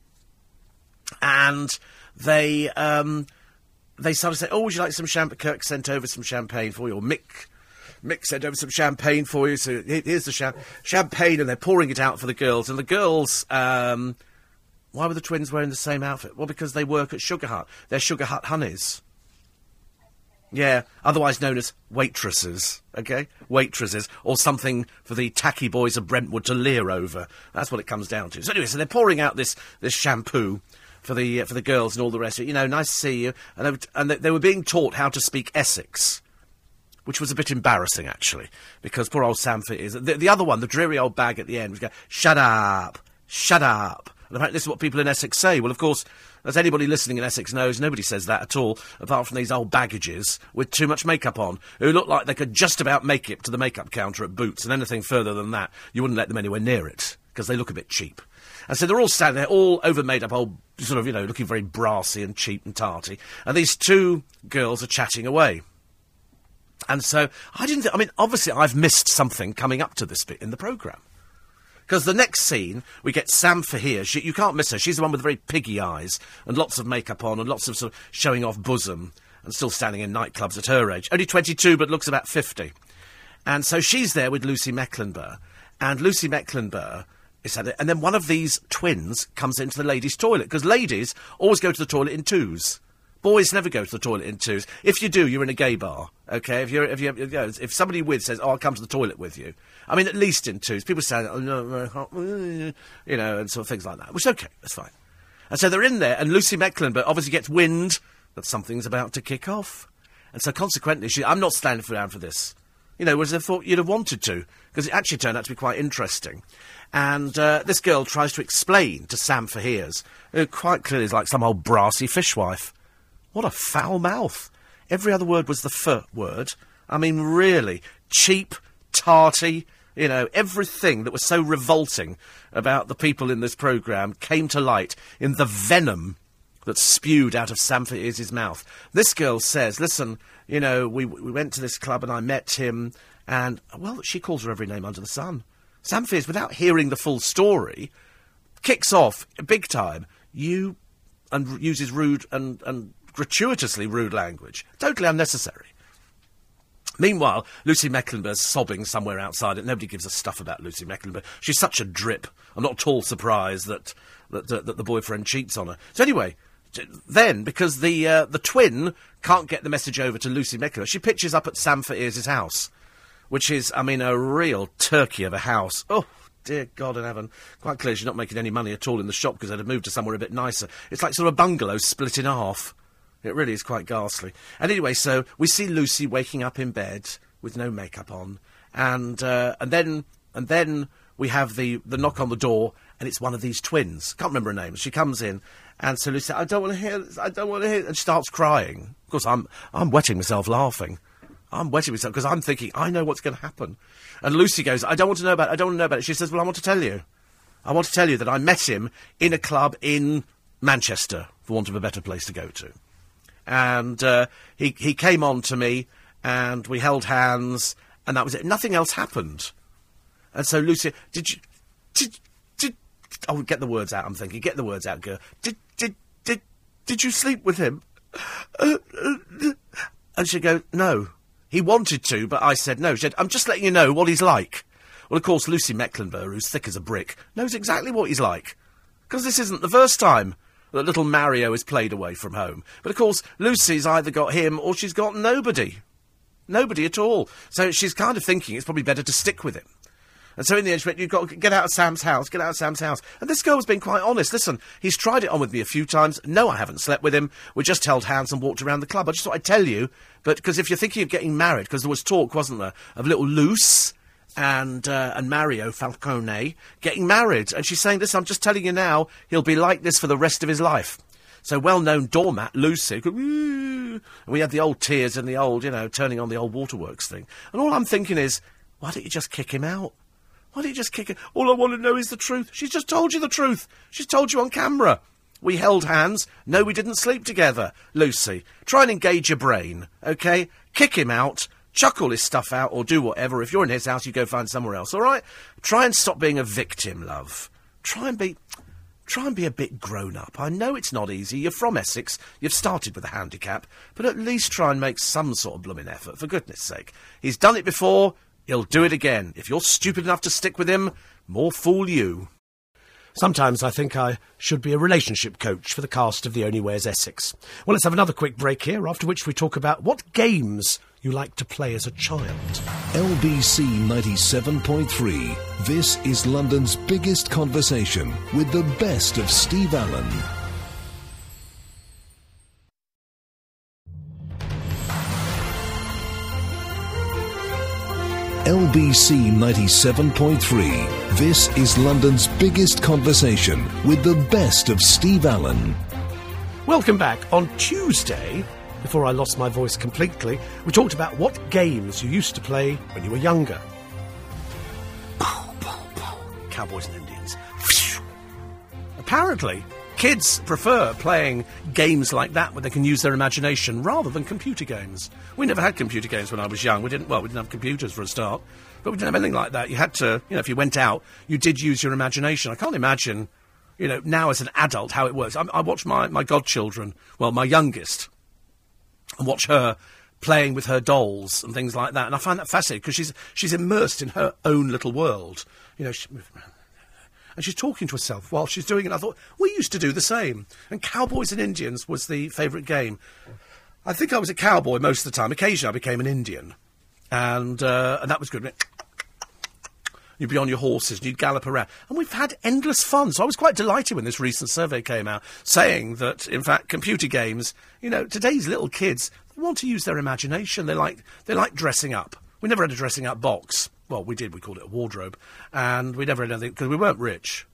And they. Um, they started saying, "Oh, would you like some champagne?" Kirk sent over some champagne for you, or Mick. Mick sent over some champagne for you. So here's the cha- champagne, and they're pouring it out for the girls. And the girls, um, why were the twins wearing the same outfit? Well, because they work at Sugar Hut. They're Sugar Hut honeys. Yeah, otherwise known as waitresses, okay? Waitresses, or something for the tacky boys of Brentwood to leer over. That's what it comes down to. So anyway, so they're pouring out this, this shampoo for the, for the girls and all the rest of it. You know, nice to see you. And, they, were- and they, were being taught how to speak Essex. Which was a bit embarrassing, actually, because poor old Sam Faiers. The, the other one, the dreary old bag at the end, was going, shut up, shut up. And apparently this is what people in Essex say. Well, of course, as anybody listening in Essex knows, nobody says that at all, apart from these old baggages with too much makeup on, who look like they could just about make it to the makeup counter at Boots, and anything further than that, you wouldn't let them anywhere near it, because they look a bit cheap. And so they're all standing there, all over made up, old, sort of, you know, looking very brassy and cheap and tarty. And these two girls are chatting away. And so I didn't. Th- I mean, obviously, I've missed something coming up to this bit in the programme. Because the next scene, we get Sam Faiers. She, you can't miss her. She's the one with the very piggy eyes and lots of makeup on and lots of sort of showing off bosom and still standing in nightclubs at her age. Only 22, but looks about 50. And so she's there with Lucy Mecklenburgh. And Lucy Mecklenburgh And then one of these twins comes into the ladies' toilet because ladies always go to the toilet in twos. Boys never go to the toilet in twos. If you do, you're in a gay bar. Okay, if you're if you, you know, if somebody with says, "Oh, I'll come to the toilet with you," I mean, at least in twos. People say, "Oh you know," and sort of things like that. Which is okay, that's fine. And so they're in there, and Lucy Mecklenburgh obviously gets wind that something's about to kick off, and so consequently, she, I'm not standing for for this. You know, whereas I thought you'd have wanted to, because it actually turned out to be quite interesting. And uh, this girl tries to explain to Sam Faiers, who quite clearly is like some old brassy fishwife. What a foul mouth. Every other word was the f word. I mean, really. Cheap, tarty, you know, everything that was so revolting about the people in this programme came to light in the venom that spewed out of Sam Faiers' mouth. This girl says, listen, you know, we, we went to this club and I met him, and, well, she calls her every name under the sun. Sam Faiers, without hearing the full story, kicks off big time. You and uses rude and, and gratuitously rude language. Totally unnecessary. Meanwhile, Lucy Mecklenburgh's sobbing somewhere outside it. Nobody gives a stuff about Lucy Mecklenburgh. She's such a drip. I'm not at all surprised that that, that, that the boyfriend cheats on her. So anyway, then because the uh, the twin can't get the message over to Lucy Mecklenburgh, she pitches up at Sam Faiers' house, which is, I mean, a real turkey of a house. Oh, dear God in heaven. Quite clear she's not making any money at all in the shop because they'd have moved to somewhere a bit nicer. It's like sort of a bungalow split in half. It really is quite ghastly. And anyway, so we see Lucy waking up in bed with no makeup on, and uh, and then and then we have the the knock on the door, and it's one of these twins. Can't remember her name. She comes in, and so Lucy, I don't want to hear. This, I don't want to hear. And she starts crying. Of course, I'm I'm wetting myself laughing. I'm wetting myself because I'm thinking I know what's going to happen. And Lucy goes, I don't want to know about. it. I don't want to know about it. She says, Well, I want to tell you. I want to tell you that I met him in a club in Manchester, for want of a better place to go to and uh, he he came on to me, and we held hands, and that was it. Nothing else happened. And so Lucy, did you did did oh get the words out? I'm thinking, get the words out, girl. Did did did did you sleep with him? And she go, no. He wanted to, but I said no. She said, I'm just letting you know what he's like. Well, of course, Lucy Mecklenburgh, who's thick as a brick, knows exactly what he's like. Because this isn't the first time that little Mario is played away from home. But of course, Lucy's either got him or she's got nobody. Nobody at all. So she's kind of thinking it's probably better to stick with him. And so in the end, she went, You've got to get out of Sam's house, get out of Sam's house. And this girl was being quite honest. Listen, he's tried it on with me a few times. No, I haven't slept with him. We just held hands and walked around the club. I just thought I'd tell you. But because if you're thinking of getting married, because there was talk, wasn't there, of little Luce and uh, and Mario Falcone getting married. And she's saying this, I'm just telling you now, he'll be like this for the rest of his life. So well-known doormat Lucy, and we had the old tears and the old, you know, turning on the old waterworks thing. And all I'm thinking is, why don't you just kick him out? Why don't you just kick him? All I want to know is the truth. She's just told you the truth. She's told you on camera. We held hands. No, we didn't sleep together. Lucy, try and engage your brain, okay? Kick him out chuck all his stuff out or do whatever. If you're in his house, you go find somewhere else, all right? Try and stop being a victim, love. Try and be. Try and be a bit grown up. I know it's not easy. You're from Essex. You've started with a handicap. But at least try and make some sort of blooming effort, for goodness sake. He's done it before. He'll do it again. If you're stupid enough to stick with him, more fool you. Sometimes I think I should be a relationship coach for the cast of The Only is Essex. Well, let's have another quick break here, after which we talk about what games you like to play as a child. LBC 97.3. This is London's biggest conversation with the best of Steve Allen. LBC 97.3. This is London's biggest conversation with the best of Steve Allen. Welcome back. On Tuesday, before I lost my voice completely, we talked about what games you used to play when you were younger. Cowboys and Indians. Apparently, kids prefer playing games like that where they can use their imagination rather than computer games. We never had computer games when I was young. We didn't. Well, we didn't have computers for a start, but we didn't have anything like that. You had to, you know, if you went out, you did use your imagination. I can't imagine, you know, now as an adult how it works. I, I watch my my godchildren, well, my youngest, and watch her playing with her dolls and things like that. And I find that fascinating because she's she's immersed in her own little world. You know, she, and she's talking to herself while she's doing it. I thought, we used to do the same. And Cowboys and Indians was the favourite game. I think I was a cowboy most of the time. Occasionally I became an Indian. And, uh, and that was good. You'd be on your horses and you'd gallop around. And we've had endless fun. So I was quite delighted when this recent survey came out saying that, in fact, computer games, you know, today's little kids, they want to use their imagination. They like, they like dressing up. We never had a dressing up box. Well, we did. We called it a wardrobe. And we never had anything, because we weren't rich.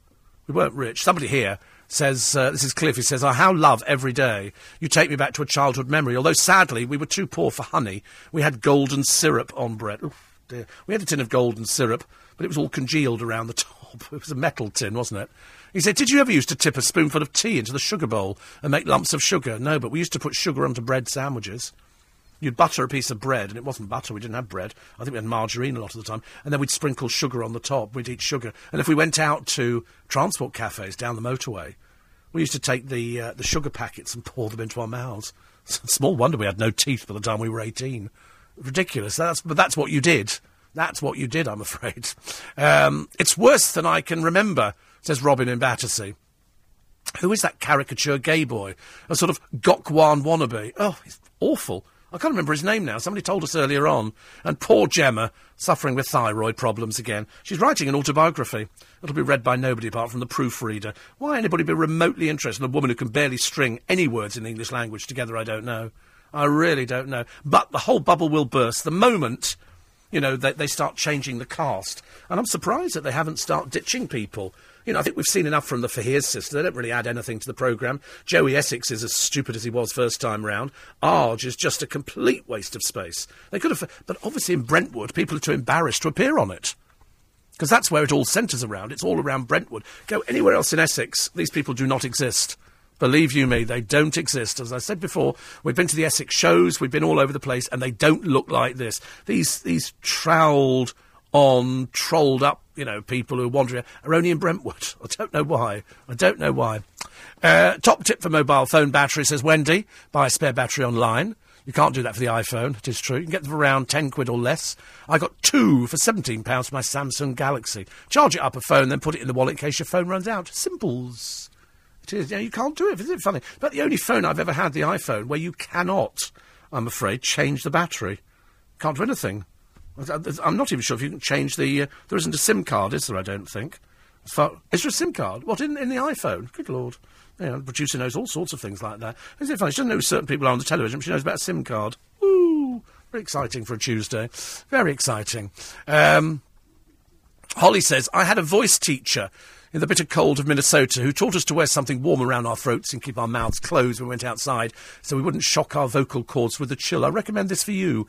We weren't rich. Somebody here says, uh, this is Cliff, he says, I how love every day. You take me back to a childhood memory. Although sadly, we were too poor for honey. We had golden syrup on bread. Dear. We had a tin of golden syrup but it was all congealed around the top. It was a metal tin, wasn't it? He said, Did you ever used to tip a spoonful of tea into the sugar bowl and make lumps of sugar? No, but we used to put sugar onto bread sandwiches. You'd butter a piece of bread, and it wasn't butter, we didn't have bread. I think we had margarine a lot of the time. And then we'd sprinkle sugar on the top. We'd eat sugar. And if we went out to transport cafes down the motorway, we used to take the, uh, the sugar packets and pour them into our mouths. Small wonder we had no teeth by the time we were 18. Ridiculous. That's, but that's what you did. That's what you did, I'm afraid. Um, it's worse than I can remember, says Robin in Battersea. Who is that caricature gay boy? A sort of Gok Wan wannabe. Oh, he's awful. I can't remember his name now. Somebody told us earlier on. And poor Gemma, suffering with thyroid problems again. She's writing an autobiography. It'll be read by nobody apart from the proofreader. Why anybody be remotely interested in a woman who can barely string any words in the English language together, I don't know. I really don't know. But the whole bubble will burst the moment you know, they, they start changing the cast. And I'm surprised that they haven't started ditching people. You know, I think we've seen enough from the Faiers sister. They don't really add anything to the programme. Joey Essex is as stupid as he was first time round. Arg is just a complete waste of space. They could have, but obviously in Brentwood, people are too embarrassed to appear on it. Because that's where it all centres around. It's all around Brentwood. Go anywhere else in Essex, these people do not exist. Believe you me, they don't exist. As I said before, we've been to the Essex shows, we've been all over the place, and they don't look like this. These these troweled on, trolled up, you know, people who are wandering are only in Brentwood. I don't know why. I don't know why. Uh, top tip for mobile phone battery says Wendy, buy a spare battery online. You can't do that for the iPhone, it is true. You can get them for around 10 quid or less. I got two for £17 for my Samsung Galaxy. Charge it up a phone, then put it in the wallet in case your phone runs out. Simples. It is. Yeah, you can't do it. Isn't it funny? But the only phone I've ever had, the iPhone, where you cannot, I'm afraid, change the battery. Can't do anything. I'm not even sure if you can change the. Uh, there isn't a SIM card, is there? I don't think. Far, is there a SIM card? What in in the iPhone? Good lord! You the producer knows all sorts of things like that. Isn't it funny? She doesn't know who certain people are on the television, but she knows about a SIM card. Woo! Very exciting for a Tuesday. Very exciting. Um, Holly says, I had a voice teacher in the bitter cold of Minnesota who taught us to wear something warm around our throats and keep our mouths closed when we went outside so we wouldn't shock our vocal cords with the chill. I recommend this for you.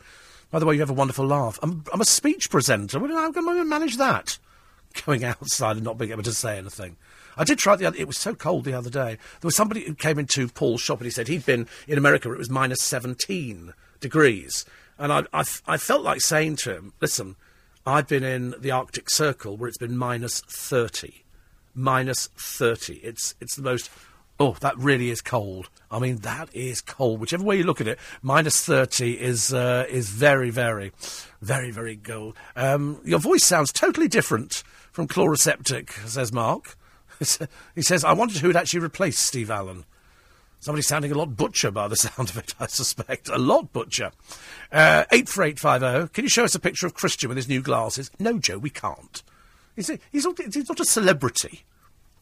By the way, you have a wonderful laugh. I'm, I'm a speech presenter. How can I manage that? Going outside and not being able to say anything. I did try the other. It was so cold the other day. There was somebody who came into Paul's shop and he said he'd been in America where it was minus 17 degrees. And I, I, I felt like saying to him, listen, I've been in the Arctic Circle where it's been minus 30 minus 30. It's, it's the most. Oh, that really is cold. I mean, that is cold. Whichever way you look at it, minus 30 is, uh, is very, very, very, very cold. Um, your voice sounds totally different from Chloraseptic, says Mark. he says, I wondered who would actually replace Steve Allen. Somebody sounding a lot butcher by the sound of it, I suspect. A lot butcher. Uh, 84850. Can you show us a picture of Christian with his new glasses? No, Joe, we can't. He's, he's, not, he's not a celebrity.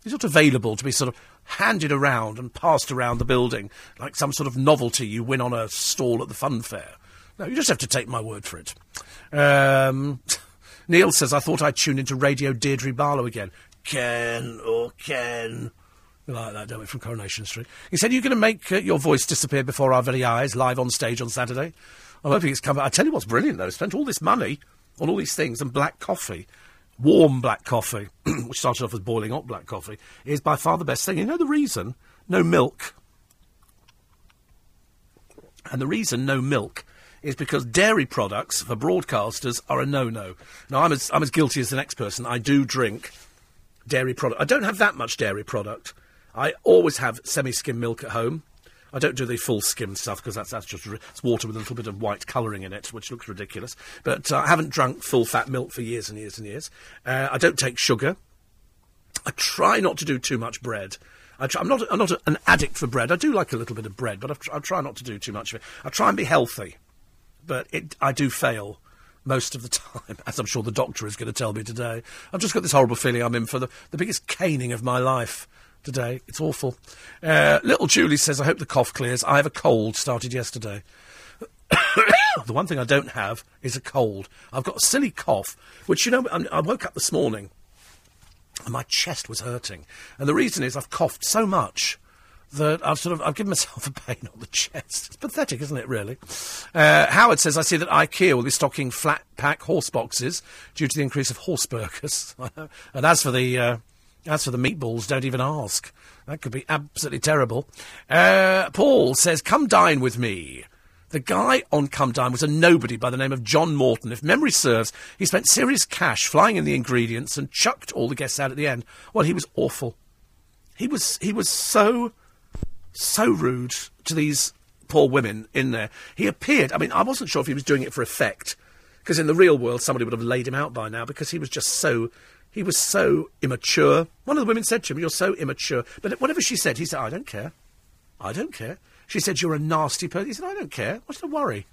He's not available to be sort of handed around and passed around the building like some sort of novelty you win on a stall at the fun fair. No, you just have to take my word for it. Um, Neil says, I thought I'd tune into Radio Deirdre Barlow again. Ken, oh, Ken. We like that, don't we, from Coronation Street. He said, You're going to make uh, your voice disappear before our very eyes, live on stage on Saturday. I'm hoping it's coming. I tell you what's brilliant, though. Spent all this money on all these things and black coffee warm black coffee, which started off as boiling hot black coffee, is by far the best thing. You know the reason? No milk. And the reason no milk is because dairy products for broadcasters are a no-no. Now, I'm as, I'm as guilty as the next person. I do drink dairy product. I don't have that much dairy product. I always have semi-skim milk at home. I don't do the full skim stuff because that's, that's just it's water with a little bit of white colouring in it, which looks ridiculous. But uh, I haven't drunk full fat milk for years and years and years. Uh, I don't take sugar. I try not to do too much bread. I am not, I'm not a, an addict for bread. I do like a little bit of bread, but I, I try not to do too much of it. I try and be healthy, but it, I do fail most of the time, as I'm sure the doctor is going to tell me today. I've just got this horrible feeling I'm in for the, the biggest caning of my life today. It's awful. Uh, little Julie says, I hope the cough clears. I have a cold, started yesterday. the one thing I don't have is a cold. I've got a silly cough, which, you know, I woke up this morning and my chest was hurting. And the reason is I've coughed so much that I've sort of I've given myself a pain on the chest. It's pathetic, isn't it? Really. Uh, Howard says I see that IKEA will be stocking flat pack horse boxes due to the increase of horse burgers. and as for the uh, as for the meatballs, don't even ask. That could be absolutely terrible. Uh, Paul says, "Come dine with me." The guy on Come Dine was a nobody by the name of John Morton. If memory serves, he spent serious cash flying in the ingredients and chucked all the guests out at the end. Well, he was awful. He was he was so so rude to these poor women in there. He appeared. I mean, I wasn't sure if he was doing it for effect, because in the real world somebody would have laid him out by now because he was just so. He was so immature. One of the women said to him, "You're so immature." But whatever she said, he said, "I don't care. I don't care." She said, You're a nasty person. He said, I don't care. What's the worry?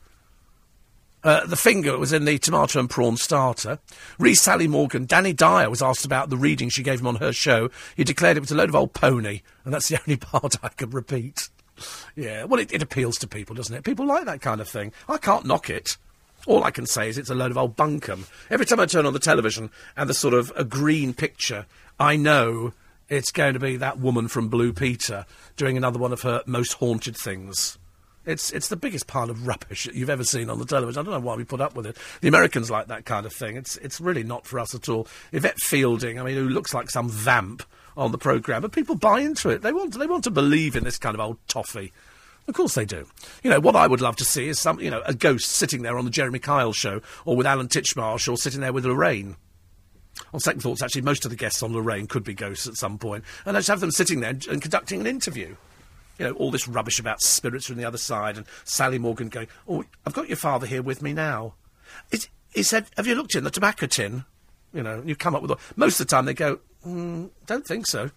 Uh, the finger was in the tomato and prawn starter. Re Sally Morgan, Danny Dyer was asked about the reading she gave him on her show. He declared it was a load of old pony, and that's the only part I could repeat. Yeah, well, it, it appeals to people, doesn't it? People like that kind of thing. I can't knock it. All I can say is it's a load of old bunkum. Every time I turn on the television and the sort of a green picture, I know it's going to be that woman from Blue Peter doing another one of her most haunted things. It's it's the biggest pile of rubbish that you've ever seen on the television. I don't know why we put up with it. The Americans like that kind of thing. It's it's really not for us at all. Yvette Fielding, I mean, who looks like some vamp on the programme, but people buy into it. They want they want to believe in this kind of old toffee. Of course they do. You know, what I would love to see is some, you know, a ghost sitting there on the Jeremy Kyle show, or with Alan Titchmarsh, or sitting there with Lorraine on second thoughts, actually, most of the guests on Lorraine could be ghosts at some point, and just have them sitting there and, and conducting an interview. You know, all this rubbish about spirits from the other side, and Sally Morgan going, "Oh, I've got your father here with me now." It's, he said, "Have you looked in the tobacco tin?" You know, you come up with most of the time they go, mm, "Don't think so."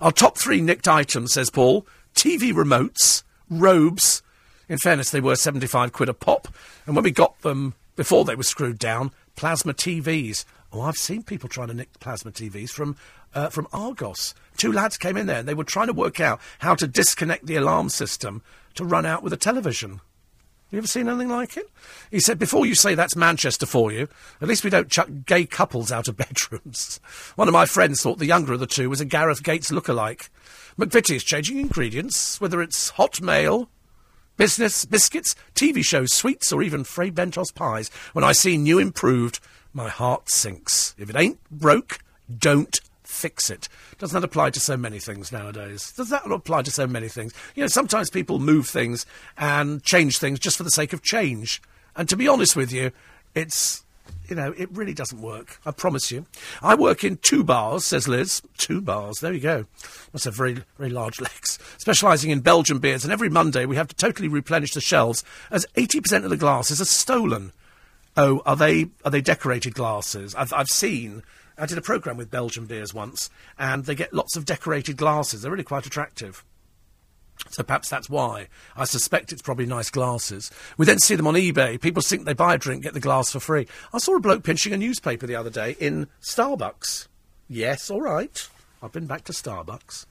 Our top three nicked items, says Paul: TV remotes, robes. In fairness, they were seventy-five quid a pop, and when we got them before they were screwed down, plasma TVs. Oh, I've seen people trying to nick plasma TVs from uh, from Argos. Two lads came in there and they were trying to work out how to disconnect the alarm system to run out with a television. You ever seen anything like it? He said, before you say that's Manchester for you, at least we don't chuck gay couples out of bedrooms. One of my friends thought the younger of the two was a Gareth Gates look-alike. McVitie is changing ingredients, whether it's Hotmail, business, biscuits, TV shows, sweets, or even Fray Bentos pies. When I see new improved, my heart sinks. If it ain't broke, don't fix it. Doesn't that apply to so many things nowadays? Does that apply to so many things? You know, sometimes people move things and change things just for the sake of change. And to be honest with you, it's you know, it really doesn't work. I promise you. I work in two bars, says Liz. Two bars. There you go. Must have very, very large legs. Specialising in Belgian beers, and every Monday we have to totally replenish the shelves as 80% of the glasses are stolen. Oh, are they are they decorated glasses? I've I've seen. I did a program with Belgian beers once, and they get lots of decorated glasses. They're really quite attractive. So perhaps that's why. I suspect it's probably nice glasses. We then see them on eBay. People think they buy a drink, get the glass for free. I saw a bloke pinching a newspaper the other day in Starbucks. Yes, all right. I've been back to Starbucks.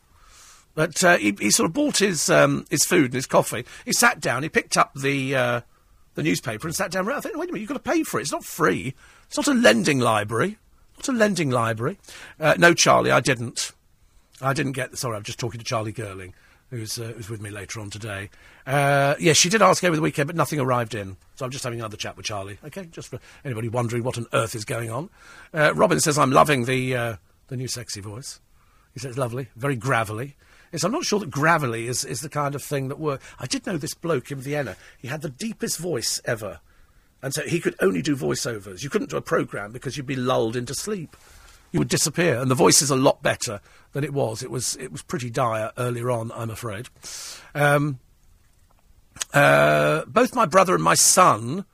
But uh, he, he, sort of bought his um, his food and his coffee. He sat down. He picked up the uh, the newspaper and sat down. I think, wait a minute, you've got to pay for it. It's not free. It's not a lending library. A lending library. Uh, no, Charlie, I didn't. I didn't get. Sorry, I'm just talking to Charlie Girling who's, uh, who's with me later on today. Uh, yes, she did ask over the weekend, but nothing arrived in. So I'm just having another chat with Charlie, okay? Just for anybody wondering what on earth is going on. Uh, Robin says, I'm loving the, uh, the new sexy voice. He says, lovely, very gravelly. Yes, I'm not sure that gravelly is, is the kind of thing that works. I did know this bloke in Vienna. He had the deepest voice ever. And so he could only do voiceovers. You couldn't do a programme because you'd be lulled into sleep you would disappear. And the voice is a lot better than it was. It was it was pretty dire earlier on, I'm afraid. Um, uh, both my brother and my son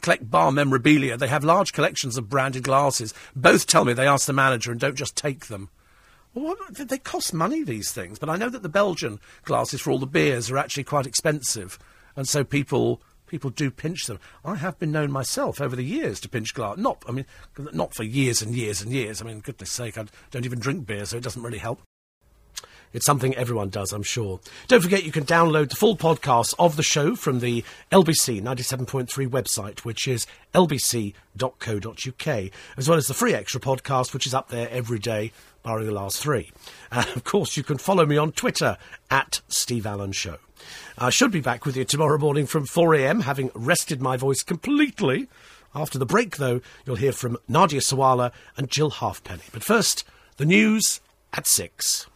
collect bar memorabilia. They have large collections of branded glasses. Both tell me they ask the manager and don't just take them. What- they cost money, these things, but I know that the Belgian glasses for all the beers are actually quite expensive, and so people people do pinch them. I have been known myself over the years to pinch glass. Not, I mean, not for years and years and years. I mean, goodness sake, I don't even drink beer, so it doesn't really help. It's something everyone does, I'm sure. Don't forget you can download the full podcast of the show from the LBC 97.3 website, which is lbc.co.uk, as well as the free extra podcast, which is up there every day, barring the last three. And of course, you can follow me on Twitter at Steve Allen Show. I should be back with you tomorrow morning from 4am, having rested my voice completely. After the break, though, you'll hear from Nadia Sawalha and Jill Halfpenny. But first, the news at 6.